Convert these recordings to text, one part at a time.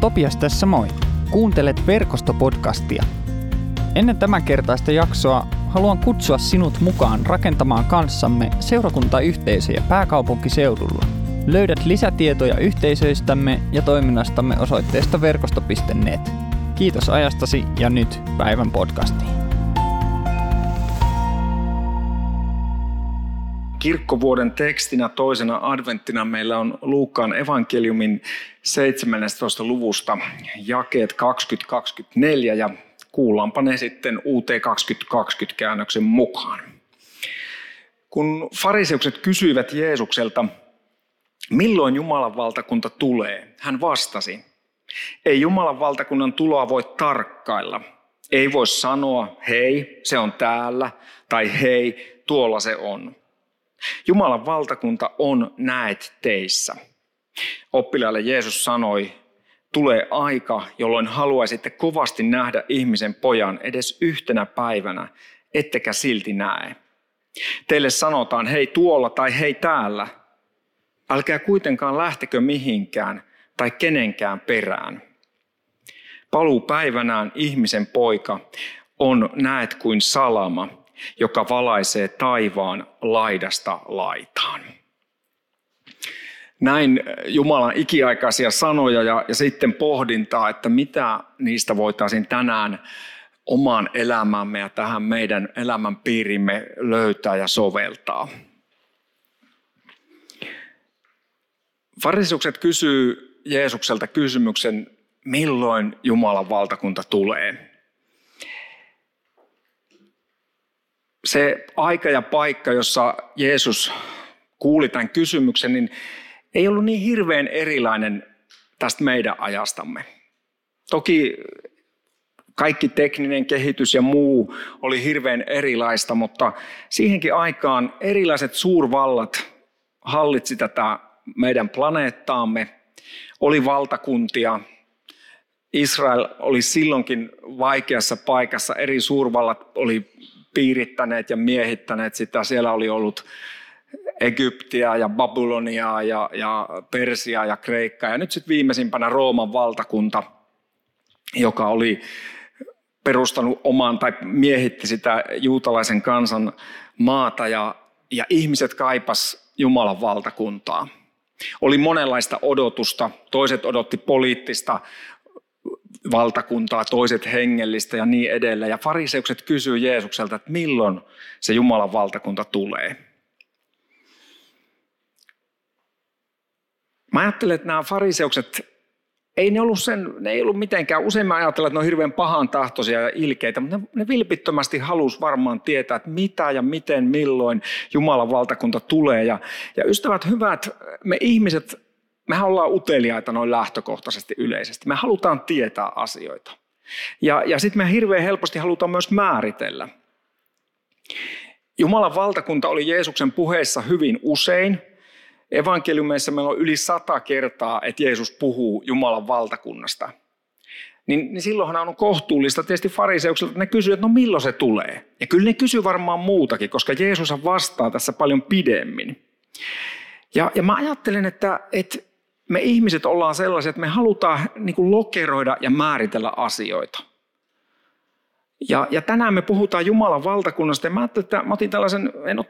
Topias tässä moi. Kuuntelet verkostopodcastia. Ennen tämän kertaista jaksoa haluan kutsua sinut mukaan rakentamaan kanssamme seurakuntayhteisöjä pääkaupunkiseudulla. Löydät lisätietoja yhteisöistämme ja toiminnastamme osoitteesta verkosto.net. Kiitos ajastasi ja nyt päivän podcastiin. Kirkkovuoden tekstinä toisena adventtina meillä on Luukkaan evankeliumin 17. luvusta jakeet 2024 ja kuullaanpa ne sitten UT 2020 käännöksen mukaan. Kun fariseukset kysyivät Jeesukselta, milloin Jumalan valtakunta tulee, hän vastasi, ei Jumalan valtakunnan tuloa voi tarkkailla. Ei voi sanoa, hei, se on täällä, tai hei, tuolla se on. Jumalan valtakunta on näet teissä. Oppilaille Jeesus sanoi, tulee aika, jolloin haluaisitte kovasti nähdä ihmisen pojan edes yhtenä päivänä, ettekä silti näe. Teille sanotaan, hei tuolla tai hei täällä. Älkää kuitenkaan lähtekö mihinkään tai kenenkään perään. Paluu päivänään ihmisen poika on näet kuin salama, joka valaisee taivaan laidasta laitaan. Näin Jumalan ikiaikaisia sanoja ja, ja sitten pohdintaa, että mitä niistä voitaisiin tänään omaan elämämme ja tähän meidän elämän piirimme löytää ja soveltaa. Farisukset kysyy Jeesukselta kysymyksen, milloin Jumalan valtakunta tulee. Se aika ja paikka, jossa Jeesus kuuli tämän kysymyksen, niin ei ollut niin hirveän erilainen tästä meidän ajastamme. Toki kaikki tekninen kehitys ja muu oli hirveän erilaista, mutta siihenkin aikaan erilaiset suurvallat hallitsi tätä meidän planeettaamme, oli valtakuntia. Israel oli silloinkin vaikeassa paikassa, eri suurvallat oli piirittäneet ja miehittäneet sitä. Siellä oli ollut Egyptiä ja Babyloniaa ja, ja Persiaa ja Kreikkaa ja nyt sitten viimeisimpänä Rooman valtakunta, joka oli perustanut oman tai miehitti sitä juutalaisen kansan maata ja, ja ihmiset kaipas Jumalan valtakuntaa. Oli monenlaista odotusta. Toiset odotti poliittista valtakuntaa, toiset hengellistä ja niin edelleen. Ja fariseukset kysyy Jeesukselta, että milloin se Jumalan valtakunta tulee. Mä ajattelen, että nämä fariseukset, ei ne ollut, sen, ne ei ollut mitenkään, usein mä ajattelen, että ne on hirveän pahan tahtoisia ja ilkeitä, mutta ne, ne vilpittömästi halus varmaan tietää, että mitä ja miten, milloin Jumalan valtakunta tulee. Ja, ja ystävät hyvät, me ihmiset mehän ollaan uteliaita noin lähtökohtaisesti yleisesti. Me halutaan tietää asioita. Ja, ja sitten me hirveän helposti halutaan myös määritellä. Jumalan valtakunta oli Jeesuksen puheessa hyvin usein. Evankeliumeissa meillä on yli sata kertaa, että Jeesus puhuu Jumalan valtakunnasta. Niin, niin silloinhan on kohtuullista tietysti fariseuksilta, että ne kysyvät, että no milloin se tulee. Ja kyllä ne kysyy varmaan muutakin, koska Jeesus vastaa tässä paljon pidemmin. Ja, ja mä ajattelen, että, että me ihmiset ollaan sellaisia, että me halutaan niin kuin lokeroida ja määritellä asioita. Ja, ja tänään me puhutaan Jumalan valtakunnasta. Ja mä ajattelin, että mä otin tällaisen, en ole,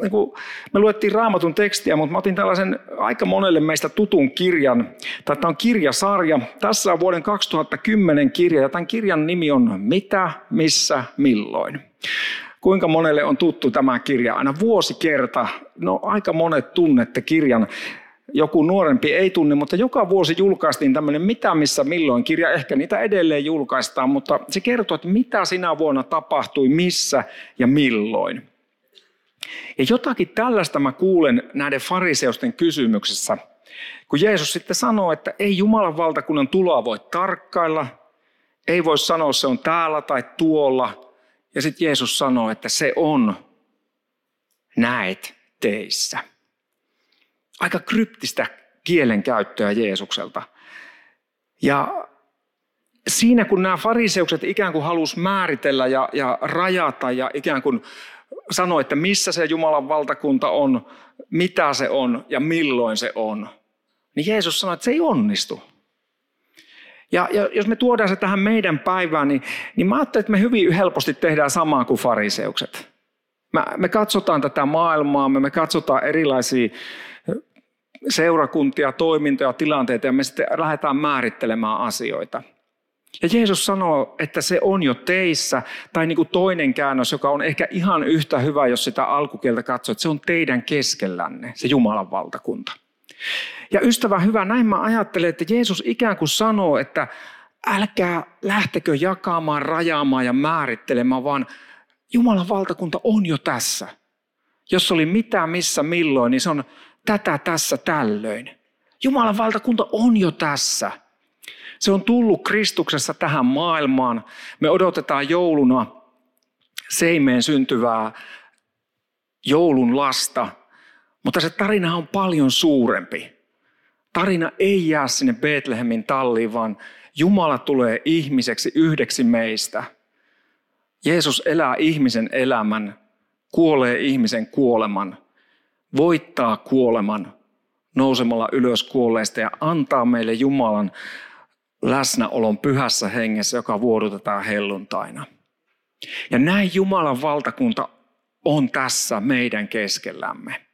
niin kuin, me luettiin raamatun tekstiä, mutta mä otin tällaisen aika monelle meistä tutun kirjan. Tämä on kirjasarja. Tässä on vuoden 2010 kirja ja tämän kirjan nimi on Mitä, missä, milloin. Kuinka monelle on tuttu tämä kirja? Aina vuosikerta, no aika monet tunnette kirjan joku nuorempi ei tunne, mutta joka vuosi julkaistiin tämmöinen Mitä, missä, milloin kirja. Ehkä niitä edelleen julkaistaan, mutta se kertoo, että mitä sinä vuonna tapahtui, missä ja milloin. Ja jotakin tällaista mä kuulen näiden fariseusten kysymyksessä, kun Jeesus sitten sanoo, että ei Jumalan valtakunnan tuloa voi tarkkailla, ei voi sanoa se on täällä tai tuolla. Ja sitten Jeesus sanoo, että se on näet teissä aika kryptistä kielenkäyttöä Jeesukselta. Ja siinä kun nämä fariseukset ikään kuin halusi määritellä ja, ja rajata ja ikään kuin sanoa, että missä se Jumalan valtakunta on, mitä se on ja milloin se on, niin Jeesus sanoi, että se ei onnistu. Ja, ja jos me tuodaan se tähän meidän päivään, niin, niin mä ajattelen, että me hyvin helposti tehdään samaa kuin fariseukset. Me, me katsotaan tätä maailmaa, me, me katsotaan erilaisia seurakuntia, toimintoja, tilanteita ja me sitten lähdetään määrittelemään asioita. Ja Jeesus sanoo, että se on jo teissä, tai niin kuin toinen käännös, joka on ehkä ihan yhtä hyvä, jos sitä alkukieltä katsoo, että se on teidän keskellänne, se Jumalan valtakunta. Ja ystävä hyvä, näin mä ajattelen, että Jeesus ikään kuin sanoo, että älkää lähtekö jakamaan, rajaamaan ja määrittelemään, vaan Jumalan valtakunta on jo tässä. Jos oli mitä, missä, milloin, niin se on tätä, tässä, tällöin. Jumalan valtakunta on jo tässä. Se on tullut Kristuksessa tähän maailmaan. Me odotetaan jouluna seimeen syntyvää joulun lasta, mutta se tarina on paljon suurempi. Tarina ei jää sinne Betlehemin talliin, vaan Jumala tulee ihmiseksi yhdeksi meistä. Jeesus elää ihmisen elämän, kuolee ihmisen kuoleman, voittaa kuoleman nousemalla ylös kuolleista ja antaa meille Jumalan läsnäolon pyhässä hengessä, joka vuodutetaan helluntaina. Ja näin Jumalan valtakunta on tässä meidän keskellämme.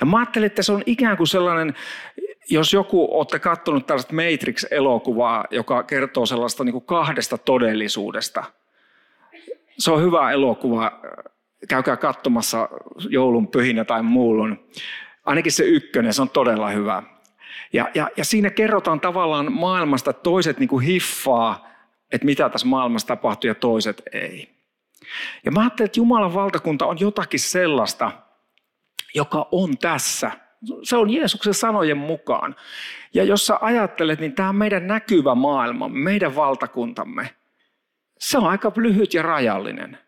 Ja mä ajattelin, että se on ikään kuin sellainen, jos joku olette katsonut tällaista Matrix-elokuvaa, joka kertoo sellaista niin kuin kahdesta todellisuudesta. Se on hyvä elokuva. Käykää katsomassa joulun pyhinä tai muulun. Ainakin se ykkönen, se on todella hyvä. Ja, ja, ja siinä kerrotaan tavallaan maailmasta, että toiset niin kuin hiffaa, että mitä tässä maailmassa tapahtuu ja toiset ei. Ja mä ajattelen, että Jumalan valtakunta on jotakin sellaista, joka on tässä. Se on Jeesuksen sanojen mukaan. Ja jos sä ajattelet, niin tämä meidän näkyvä maailma, meidän valtakuntamme, se on aika lyhyt ja rajallinen.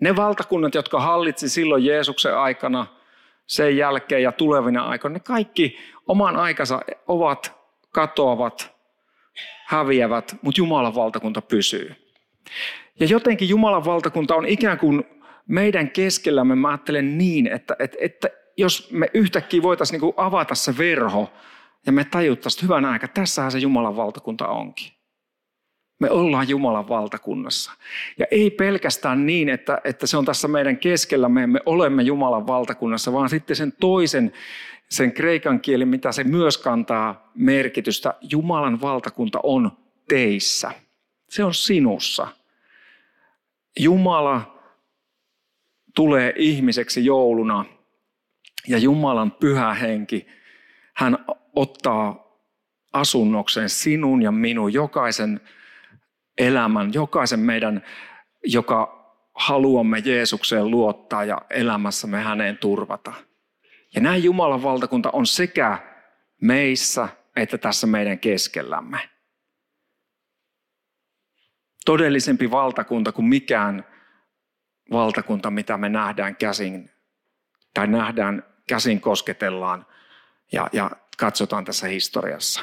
Ne valtakunnat, jotka hallitsi silloin Jeesuksen aikana, sen jälkeen ja tulevina aikoina, ne kaikki oman aikansa ovat, katoavat, häviävät, mutta Jumalan valtakunta pysyy. Ja jotenkin Jumalan valtakunta on ikään kuin meidän keskellämme, mä ajattelen niin, että, että, että jos me yhtäkkiä voitaisiin niin avata se verho ja me tajuttaisiin, että hyvän aika, tässähän se Jumalan valtakunta onkin. Me ollaan Jumalan valtakunnassa. Ja ei pelkästään niin, että, että se on tässä meidän keskellämme, me olemme Jumalan valtakunnassa, vaan sitten sen toisen, sen kreikan kieli, mitä se myös kantaa merkitystä. Jumalan valtakunta on teissä. Se on sinussa. Jumala tulee ihmiseksi jouluna ja Jumalan pyhä henki, hän ottaa asunnokseen sinun ja minun, jokaisen elämän, jokaisen meidän, joka haluamme Jeesukseen luottaa ja elämässämme häneen turvata. Ja näin Jumalan valtakunta on sekä meissä että tässä meidän keskellämme. Todellisempi valtakunta kuin mikään valtakunta, mitä me nähdään käsin tai nähdään käsin kosketellaan ja, ja katsotaan tässä historiassa.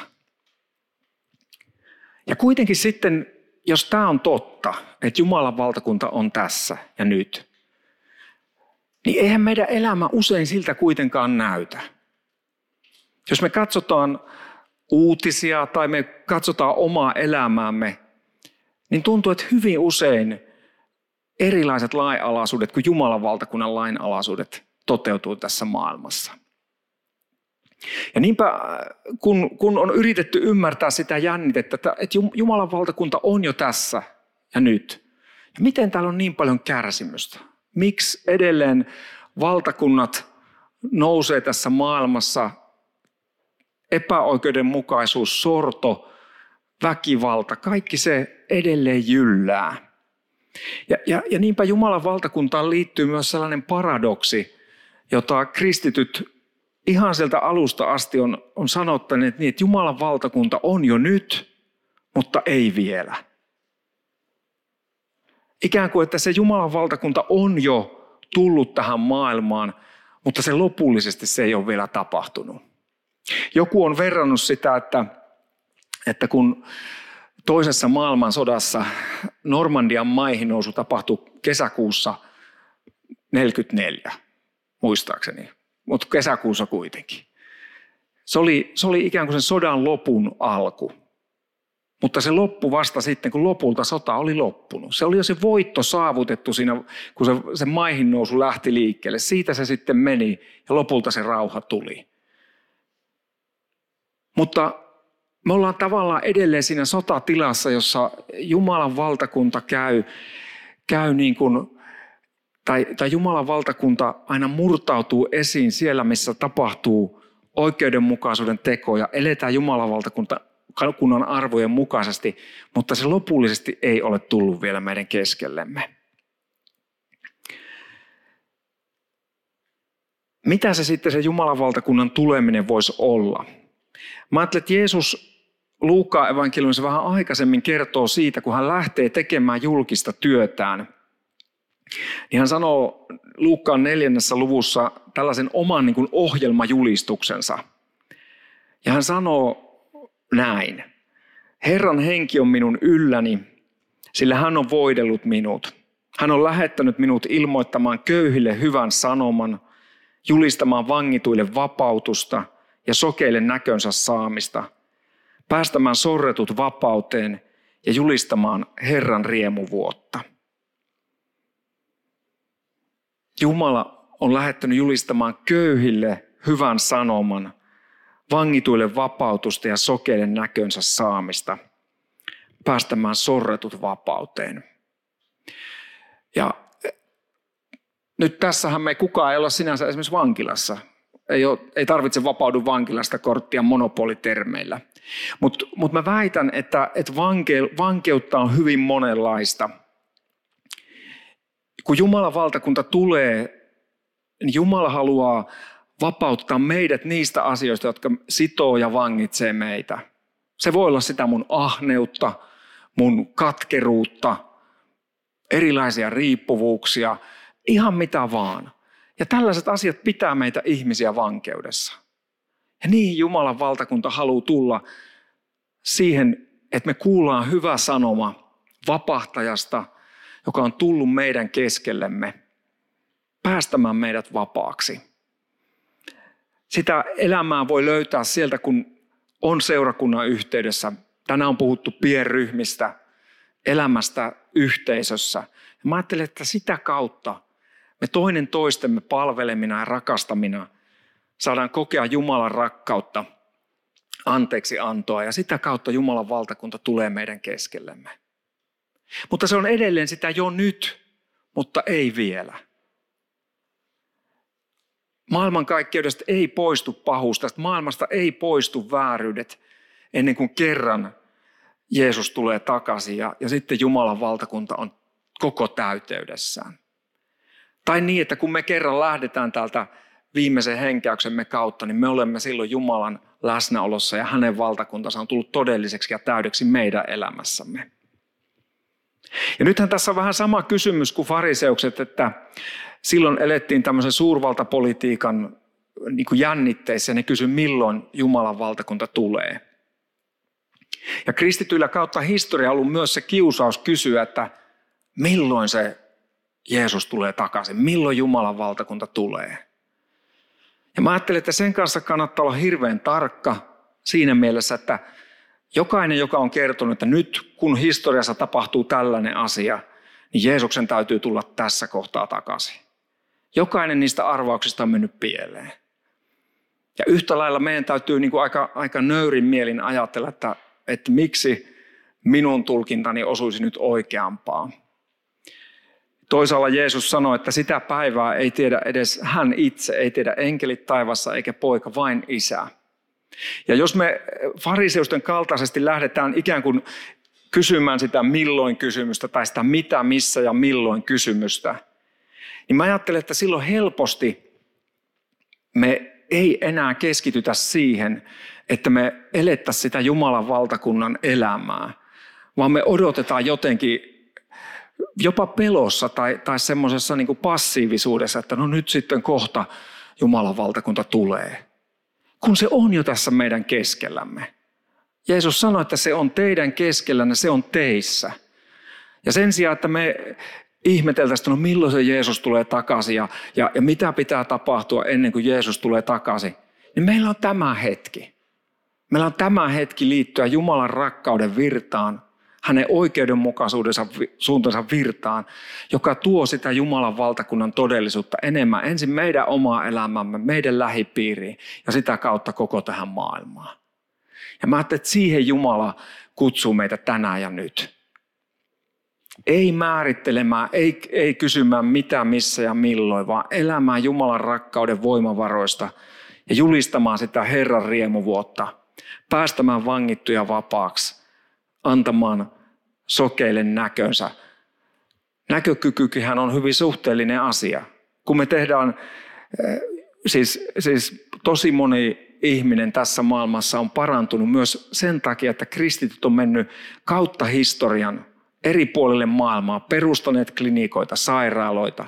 Ja kuitenkin sitten, jos tämä on totta, että Jumalan valtakunta on tässä ja nyt, niin eihän meidän elämä usein siltä kuitenkaan näytä. Jos me katsotaan uutisia tai me katsotaan omaa elämäämme, niin tuntuu, että hyvin usein erilaiset lainalaisuudet kuin Jumalan valtakunnan lainalaisuudet toteutuu tässä maailmassa. Ja niinpä, kun, kun on yritetty ymmärtää sitä jännitettä, että, että Jumalan valtakunta on jo tässä ja nyt. Ja miten täällä on niin paljon kärsimystä? Miksi edelleen valtakunnat nousee tässä maailmassa? Epäoikeudenmukaisuus, sorto, väkivalta, kaikki se edelleen jyllää. Ja, ja, ja niinpä Jumalan valtakuntaan liittyy myös sellainen paradoksi, jota kristityt ihan sieltä alusta asti on, on sanottaneet niin, että Jumalan valtakunta on jo nyt, mutta ei vielä. Ikään kuin, että se Jumalan valtakunta on jo tullut tähän maailmaan, mutta se lopullisesti se ei ole vielä tapahtunut. Joku on verrannut sitä, että, että kun toisessa maailmansodassa Normandian maihin nousu tapahtui kesäkuussa 1944 muistaakseni, mutta kesäkuussa kuitenkin. Se oli, se oli ikään kuin sen sodan lopun alku. Mutta se loppu vasta sitten, kun lopulta sota oli loppunut. Se oli jo se voitto saavutettu siinä, kun se, se maihin nousu lähti liikkeelle. Siitä se sitten meni ja lopulta se rauha tuli. Mutta me ollaan tavallaan edelleen siinä sotatilassa, jossa Jumalan valtakunta käy, käy niin kuin, tai, tai Jumalan valtakunta aina murtautuu esiin siellä, missä tapahtuu oikeudenmukaisuuden tekoja. Eletään Jumalan valtakunta kunnan arvojen mukaisesti, mutta se lopullisesti ei ole tullut vielä meidän keskellemme. Mitä se sitten se Jumalan valtakunnan tuleminen voisi olla? Mä ajattelen, että Jeesus Luukaan evankeliumissa vähän aikaisemmin kertoo siitä, kun hän lähtee tekemään julkista työtään. Niin hän sanoo Luukkaan neljännessä luvussa tällaisen oman niin kuin ohjelmajulistuksensa. Ja hän sanoo näin. Herran henki on minun ylläni, sillä hän on voidellut minut. Hän on lähettänyt minut ilmoittamaan köyhille hyvän sanoman, julistamaan vangituille vapautusta ja sokeille näkönsä saamista, päästämään sorretut vapauteen ja julistamaan Herran riemuvuotta. Jumala on lähettänyt julistamaan köyhille hyvän sanoman, vangituille vapautusta ja sokeiden näkönsä saamista, päästämään sorretut vapauteen. Ja eh, nyt tässähän me kukaan ei olla sinänsä esimerkiksi vankilassa. Ei, ole, ei tarvitse vapaudu vankilasta korttia monopolitermeillä. Mutta mut mä väitän, että, että vanke, vankeutta on hyvin monenlaista. Kun Jumalan valtakunta tulee, niin Jumala haluaa vapauttaa meidät niistä asioista, jotka sitoo ja vangitsee meitä. Se voi olla sitä mun ahneutta, mun katkeruutta, erilaisia riippuvuuksia, ihan mitä vaan. Ja tällaiset asiat pitää meitä ihmisiä vankeudessa. Ja niin Jumalan valtakunta haluaa tulla siihen, että me kuullaan hyvä sanoma vapahtajasta, joka on tullut meidän keskellemme, päästämään meidät vapaaksi. Sitä elämää voi löytää sieltä, kun on seurakunnan yhteydessä. Tänään on puhuttu pienryhmistä, elämästä yhteisössä. Ja mä ajattelen, että sitä kautta me toinen toistemme palvelemina ja rakastamina saadaan kokea Jumalan rakkautta, anteeksi antoa ja sitä kautta Jumalan valtakunta tulee meidän keskellemme. Mutta se on edelleen sitä jo nyt, mutta ei vielä. Maailmankaikkeudesta ei poistu pahuus, tästä maailmasta ei poistu vääryydet ennen kuin kerran Jeesus tulee takaisin ja, ja sitten Jumalan valtakunta on koko täyteydessään. Tai niin, että kun me kerran lähdetään täältä viimeisen henkäyksemme kautta, niin me olemme silloin Jumalan läsnäolossa ja hänen valtakuntansa on tullut todelliseksi ja täydeksi meidän elämässämme. Ja nythän tässä on vähän sama kysymys kuin fariseukset, että silloin elettiin tämmöisen suurvaltapolitiikan niin kuin jännitteissä ja ne kysyi, milloin Jumalan valtakunta tulee. Ja kristityillä kautta historia on ollut myös se kiusaus kysyä, että milloin se Jeesus tulee takaisin, milloin Jumalan valtakunta tulee. Ja mä ajattelen, että sen kanssa kannattaa olla hirveän tarkka siinä mielessä, että jokainen, joka on kertonut, että nyt kun historiassa tapahtuu tällainen asia, niin Jeesuksen täytyy tulla tässä kohtaa takaisin. Jokainen niistä arvauksista on mennyt pieleen. Ja yhtä lailla meidän täytyy niin kuin aika, aika nöyrin mielin ajatella, että, että miksi minun tulkintani osuisi nyt oikeampaan. Toisaalla Jeesus sanoi, että sitä päivää ei tiedä edes hän itse, ei tiedä enkelit taivassa eikä poika, vain isä. Ja jos me fariseusten kaltaisesti lähdetään ikään kuin kysymään sitä milloin kysymystä tai sitä mitä, missä ja milloin kysymystä, niin mä ajattelen, että silloin helposti me ei enää keskitytä siihen, että me elettäisiin sitä Jumalan valtakunnan elämää, vaan me odotetaan jotenkin jopa pelossa tai, tai semmoisessa niin passiivisuudessa, että no nyt sitten kohta Jumalan valtakunta tulee. Kun se on jo tässä meidän keskellämme. Jeesus sanoi, että se on teidän keskellänne, se on teissä. Ja sen sijaan, että me ihmeteltäisiin, no milloin se Jeesus tulee takaisin ja, ja, ja mitä pitää tapahtua ennen kuin Jeesus tulee takaisin, niin meillä on tämä hetki. Meillä on tämä hetki liittyä Jumalan rakkauden virtaan, hänen oikeudenmukaisuudensa suuntansa virtaan, joka tuo sitä Jumalan valtakunnan todellisuutta enemmän ensin meidän omaa elämämme, meidän lähipiiriin ja sitä kautta koko tähän maailmaan. Ja mä ajattelin, että siihen Jumala kutsuu meitä tänään ja nyt. Ei määrittelemään, ei, ei kysymään mitä, missä ja milloin, vaan elämään Jumalan rakkauden voimavaroista ja julistamaan sitä Herran riemuvuotta, päästämään vangittuja vapaaksi, antamaan sokeille näkönsä. Näkökykykin on hyvin suhteellinen asia. Kun me tehdään, eh, siis, siis tosi moni ihminen tässä maailmassa on parantunut myös sen takia, että kristityt on mennyt kautta historian eri puolille maailmaa, perustaneet klinikoita, sairaaloita,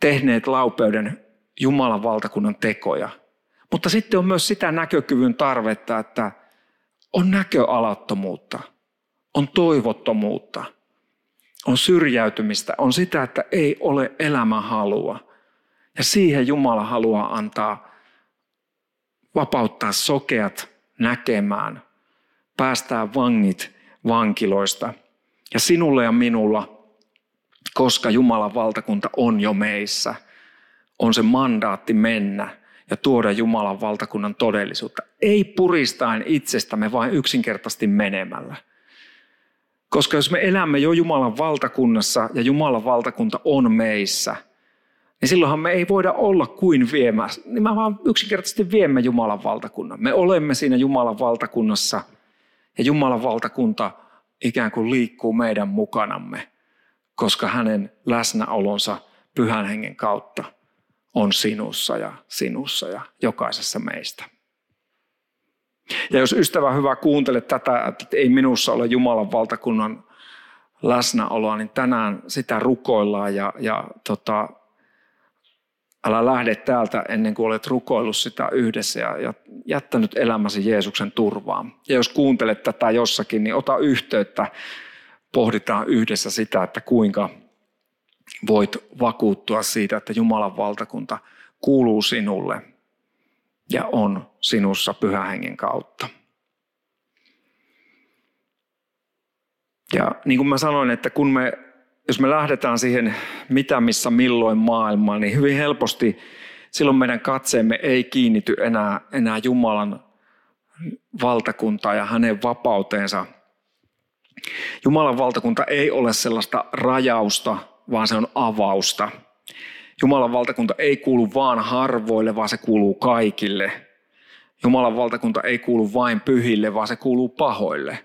tehneet laupeuden Jumalan valtakunnan tekoja. Mutta sitten on myös sitä näkökyvyn tarvetta, että on näköalattomuutta, on toivottomuutta, on syrjäytymistä, on sitä, että ei ole elämänhalua. Ja siihen Jumala haluaa antaa, vapauttaa sokeat näkemään, päästää vangit vankiloista. Ja sinulle ja minulla, koska Jumalan valtakunta on jo meissä, on se mandaatti mennä ja tuoda Jumalan valtakunnan todellisuutta. Ei puristain itsestämme, vain yksinkertaisesti menemällä. Koska jos me elämme jo Jumalan valtakunnassa ja Jumalan valtakunta on meissä, niin silloinhan me ei voida olla kuin viemässä. Niin mä vaan yksinkertaisesti viemme Jumalan valtakunnan. Me olemme siinä Jumalan valtakunnassa ja Jumalan valtakunta ikään kuin liikkuu meidän mukanamme, koska hänen läsnäolonsa pyhän hengen kautta on sinussa ja sinussa ja jokaisessa meistä. Ja jos ystävä hyvä kuuntele tätä, että ei minussa ole Jumalan valtakunnan läsnäoloa, niin tänään sitä rukoillaan ja, ja tota, älä lähde täältä ennen kuin olet rukoillut sitä yhdessä ja, ja jättänyt elämäsi Jeesuksen turvaan. Ja jos kuuntelet tätä jossakin, niin ota yhteyttä, pohditaan yhdessä sitä, että kuinka voit vakuuttua siitä, että Jumalan valtakunta kuuluu sinulle ja on sinussa pyhän hengen kautta. Ja niin kuin mä sanoin, että kun me, jos me lähdetään siihen mitä, missä, milloin maailmaan, niin hyvin helposti silloin meidän katseemme ei kiinnity enää, enää Jumalan valtakuntaa ja hänen vapauteensa. Jumalan valtakunta ei ole sellaista rajausta, vaan se on avausta. Jumalan valtakunta ei kuulu vaan harvoille, vaan se kuuluu kaikille. Jumalan valtakunta ei kuulu vain pyhille, vaan se kuuluu pahoille,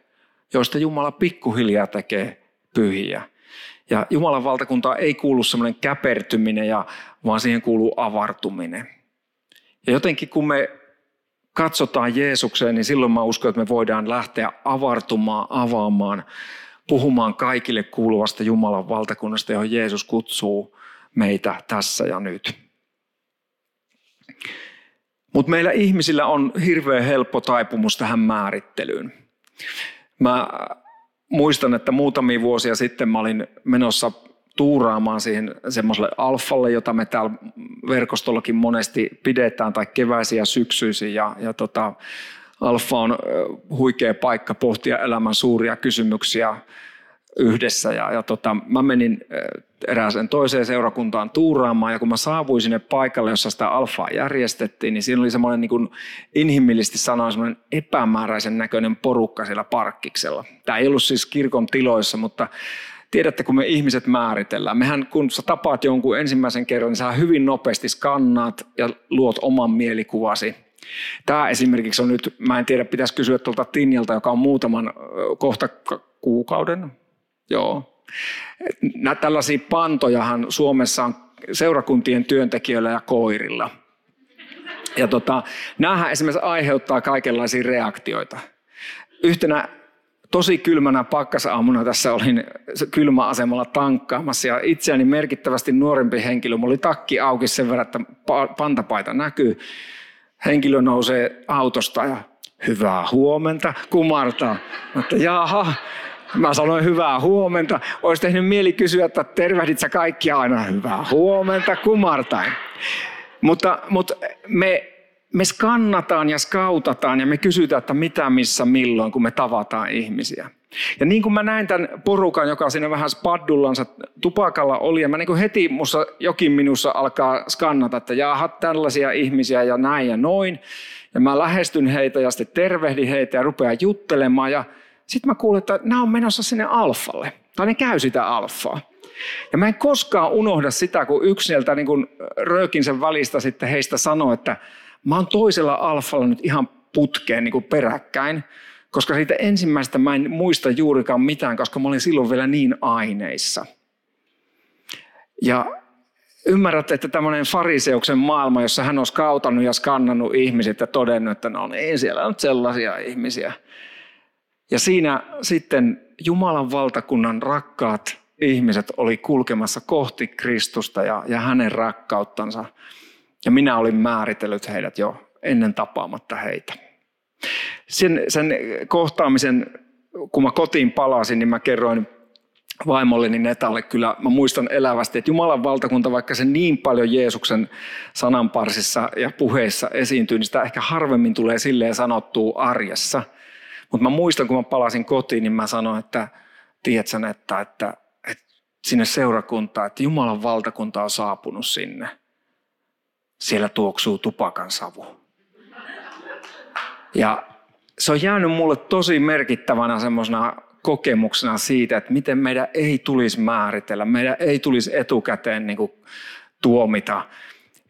joista Jumala pikkuhiljaa tekee pyhiä. Ja Jumalan valtakunta ei kuulu semmoinen käpertyminen, ja, vaan siihen kuuluu avartuminen. Ja jotenkin kun me katsotaan Jeesukseen, niin silloin mä uskon, että me voidaan lähteä avartumaan, avaamaan, puhumaan kaikille kuuluvasta Jumalan valtakunnasta, johon Jeesus kutsuu meitä tässä ja nyt. Mutta meillä ihmisillä on hirveän helppo taipumus tähän määrittelyyn. Mä muistan, että muutamia vuosia sitten mä olin menossa tuuraamaan siihen semmoiselle alfalle, jota me täällä verkostollakin monesti pidetään, tai keväisiä syksyisin. Ja, ja tota, alfa on huikea paikka pohtia elämän suuria kysymyksiä yhdessä. Ja, ja tota, mä menin erääseen toiseen seurakuntaan tuuraamaan ja kun mä saavuin sinne paikalle, jossa sitä alfaa järjestettiin, niin siinä oli semmoinen niin kuin inhimillisesti sanoen semmoinen epämääräisen näköinen porukka siellä parkkiksella. Tämä ei ollut siis kirkon tiloissa, mutta tiedätte, kun me ihmiset määritellään. Mehän kun sä tapaat jonkun ensimmäisen kerran, niin sä hyvin nopeasti skannaat ja luot oman mielikuvasi. Tämä esimerkiksi on nyt, mä en tiedä, pitäisi kysyä tuolta Tinjalta, joka on muutaman kohta kuukauden, joo, Tällaisia pantojahan Suomessa on seurakuntien työntekijöillä ja koirilla. Ja tota, näähän esimerkiksi aiheuttaa kaikenlaisia reaktioita. Yhtenä tosi kylmänä pakkasaamuna tässä olin kylmäasemalla tankkaamassa ja itseäni merkittävästi nuorempi henkilö. Mulla oli takki auki sen verran, että pantapaita näkyy. Henkilö nousee autosta ja hyvää huomenta, kumartaa. Mutta jaha, Mä sanoin hyvää huomenta. Olisi tehnyt mieli kysyä, että tervehdit sä kaikki aina hyvää huomenta kumartain. Mutta, mutta me, me skannataan ja skautataan ja me kysytään, että mitä, missä, milloin, kun me tavataan ihmisiä. Ja niin kuin mä näin tämän porukan, joka siinä vähän spaddullansa tupakalla oli, ja mä niin kuin heti musta jokin minussa alkaa skannata, että jaha, tällaisia ihmisiä ja näin ja noin. Ja mä lähestyn heitä ja sitten tervehdin heitä ja rupean juttelemaan. Ja sitten mä kuulen, että nämä on menossa sinne alfalle. Tai ne käy sitä alfaa. Ja mä en koskaan unohda sitä, kun yksi sieltä niin röökin sen välistä sitten heistä sanoi, että mä oon toisella alfalla nyt ihan putkeen niin kuin peräkkäin. Koska siitä ensimmäistä mä en muista juurikaan mitään, koska mä olin silloin vielä niin aineissa. Ja ymmärrätte, että tämmöinen fariseuksen maailma, jossa hän on skautannut ja skannannut ihmiset ja todennut, että no niin, siellä on sellaisia ihmisiä. Ja siinä sitten Jumalan valtakunnan rakkaat ihmiset oli kulkemassa kohti Kristusta ja, ja hänen rakkauttansa. Ja minä olin määritellyt heidät jo ennen tapaamatta heitä. Sen, sen kohtaamisen, kun mä kotiin palasin, niin mä kerroin vaimolleni Netalle kyllä, mä muistan elävästi, että Jumalan valtakunta, vaikka se niin paljon Jeesuksen sananparsissa ja puheissa esiintyy, niin sitä ehkä harvemmin tulee silleen sanottua arjessa. Mutta mä muistan, kun mä palasin kotiin, niin mä sanoin, että tiedätkö että, että, että sinne seurakuntaan, että Jumalan valtakunta on saapunut sinne. Siellä tuoksuu tupakan savu. Ja se on jäänyt mulle tosi merkittävänä semmoisena kokemuksena siitä, että miten meidän ei tulisi määritellä, meidän ei tulisi etukäteen niin tuomita.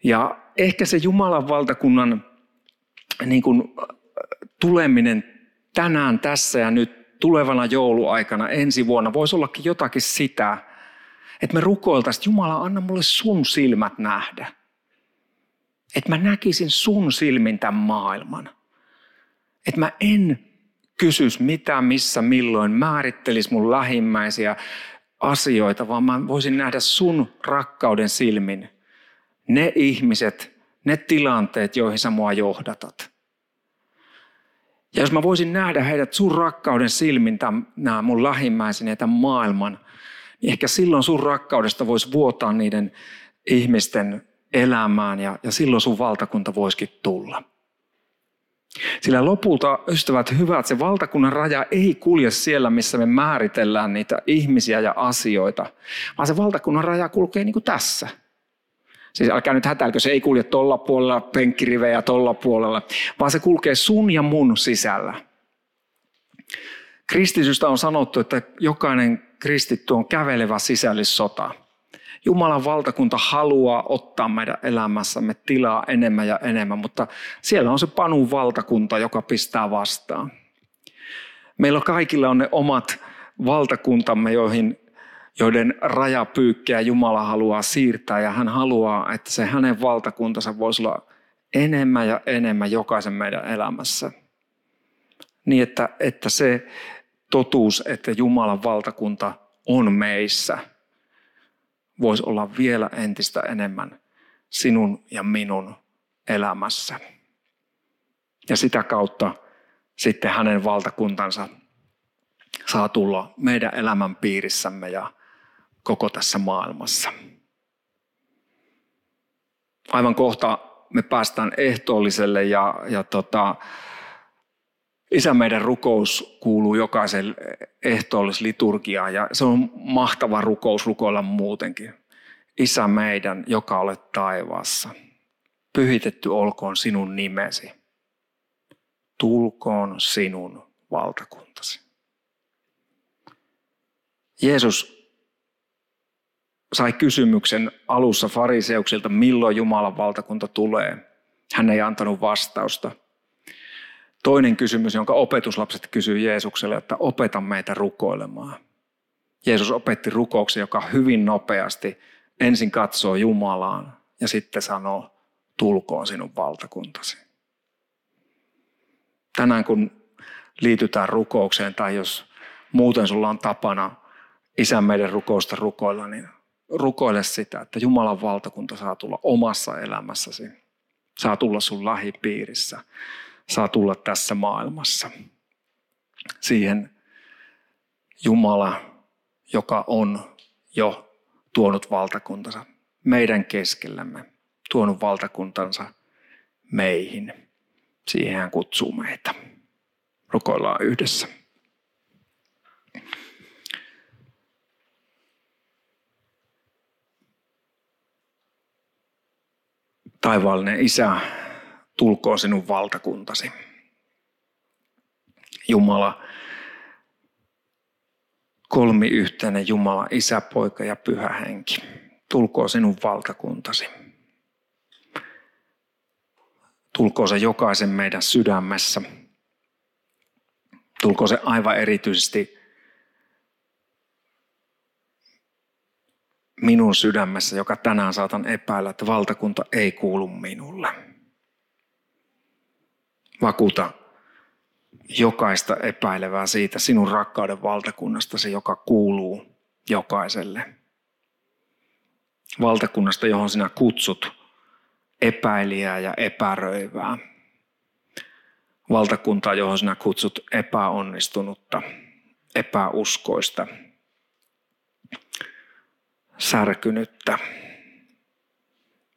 Ja ehkä se Jumalan valtakunnan niin kuin, tuleminen tänään, tässä ja nyt tulevana jouluaikana ensi vuonna voisi ollakin jotakin sitä, että me rukoiltaisiin, että Jumala, anna mulle sun silmät nähdä. Että mä näkisin sun silmin tämän maailman. Että mä en kysys mitä, missä, milloin, määrittelis mun lähimmäisiä asioita, vaan mä voisin nähdä sun rakkauden silmin ne ihmiset, ne tilanteet, joihin sä mua johdatat. Ja jos mä voisin nähdä heidät sun rakkauden silmin, nämä mun lähimmäiseni ja tämän maailman, niin ehkä silloin sun rakkaudesta voisi vuotaa niiden ihmisten elämään ja, ja silloin sun valtakunta voisikin tulla. Sillä lopulta, ystävät hyvät, se valtakunnan raja ei kulje siellä, missä me määritellään niitä ihmisiä ja asioita, vaan se valtakunnan raja kulkee niin kuin tässä. Siis älkää nyt hätäilkö, se ei kulje tuolla puolella, penkkirivejä tuolla puolella, vaan se kulkee sun ja mun sisällä. Kristitystä on sanottu, että jokainen kristitty on kävelevä sisällissota. Jumalan valtakunta haluaa ottaa meidän elämässämme tilaa enemmän ja enemmän, mutta siellä on se panun valtakunta, joka pistää vastaan. Meillä kaikilla on ne omat valtakuntamme, joihin, joiden rajapyykkejä Jumala haluaa siirtää ja hän haluaa, että se hänen valtakuntansa voisi olla enemmän ja enemmän jokaisen meidän elämässä. Niin, että, että se totuus, että Jumalan valtakunta on meissä – voisi olla vielä entistä enemmän sinun ja minun elämässä. Ja sitä kautta sitten hänen valtakuntansa saa tulla meidän elämän piirissämme ja koko tässä maailmassa. Aivan kohta me päästään ehtoolliselle ja, ja tota, Isä meidän rukous kuuluu jokaisen ehtoollisliturgiaan ja se on mahtava rukous rukoilla muutenkin. Isä meidän, joka olet taivaassa, pyhitetty olkoon sinun nimesi. Tulkoon sinun valtakuntasi. Jeesus sai kysymyksen alussa fariseuksilta, milloin Jumalan valtakunta tulee. Hän ei antanut vastausta – Toinen kysymys, jonka opetuslapset kysyy Jeesukselle, että opeta meitä rukoilemaan. Jeesus opetti rukouksen, joka hyvin nopeasti ensin katsoo Jumalaan ja sitten sanoo, tulkoon sinun valtakuntasi. Tänään kun liitytään rukoukseen tai jos muuten sulla on tapana isän meidän rukousta rukoilla, niin rukoile sitä, että Jumalan valtakunta saa tulla omassa elämässäsi. Saa tulla sun lähipiirissä saa tulla tässä maailmassa. Siihen Jumala, joka on jo tuonut valtakuntansa meidän keskellämme, tuonut valtakuntansa meihin. Siihen hän kutsuu meitä. Rukoillaan yhdessä. Taivaallinen Isä, tulkoon sinun valtakuntasi. Jumala, kolmi yhteinen Jumala, Isä, Poika ja Pyhä Henki. Tulkoon sinun valtakuntasi. Tulkoon se jokaisen meidän sydämessä. Tulkoon se aivan erityisesti minun sydämessä, joka tänään saatan epäillä, että valtakunta ei kuulu minulle. Vakuuta jokaista epäilevää siitä sinun rakkauden valtakunnastasi, joka kuuluu jokaiselle. Valtakunnasta, johon sinä kutsut epäilijää ja epäröivää. Valtakuntaa, johon sinä kutsut epäonnistunutta, epäuskoista, särkynyttä,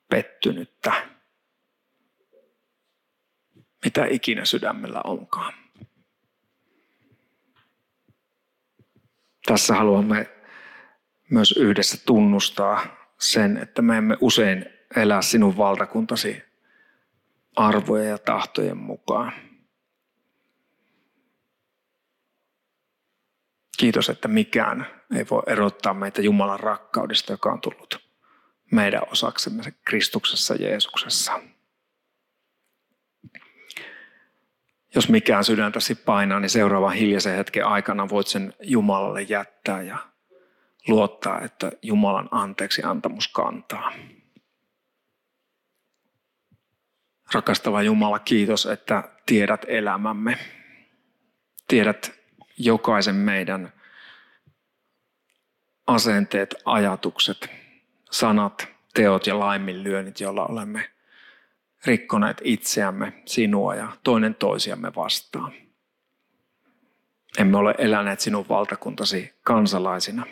pettynyttä, mitä ikinä sydämellä onkaan. Tässä haluamme myös yhdessä tunnustaa sen, että me emme usein elää sinun valtakuntasi arvojen ja tahtojen mukaan. Kiitos, että mikään ei voi erottaa meitä Jumalan rakkaudesta, joka on tullut meidän osaksemme Kristuksessa Jeesuksessa. Jos mikään sydäntäsi painaa, niin seuraavan hiljaisen hetken aikana voit sen Jumalalle jättää ja luottaa, että Jumalan anteeksi antamus kantaa. Rakastava Jumala, kiitos, että tiedät elämämme. Tiedät jokaisen meidän asenteet, ajatukset, sanat, teot ja laiminlyönnit, joilla olemme rikkoneet itseämme, sinua ja toinen toisiamme vastaan. Emme ole eläneet sinun valtakuntasi kansalaisina.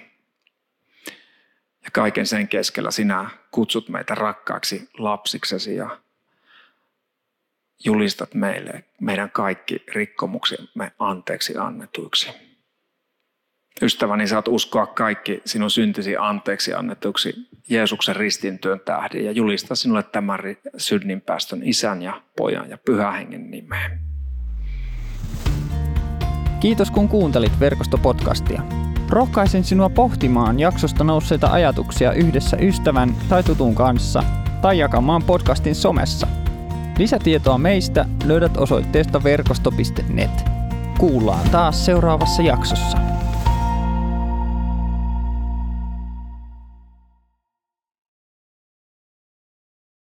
Ja kaiken sen keskellä sinä kutsut meitä rakkaaksi lapsiksesi ja julistat meille meidän kaikki rikkomuksemme anteeksi annetuiksi. Ystäväni, saat uskoa kaikki sinun syntisi anteeksi annetuksi Jeesuksen ristintyön tähden ja julistaa sinulle tämän synninpäästön isän ja pojan ja pyhän hengen nimeen. Kiitos kun kuuntelit verkostopodcastia. Rohkaisen sinua pohtimaan jaksosta nousseita ajatuksia yhdessä ystävän tai tutun kanssa tai jakamaan podcastin somessa – Lisätietoa meistä löydät osoitteesta verkosto.net. Kuullaan taas seuraavassa jaksossa.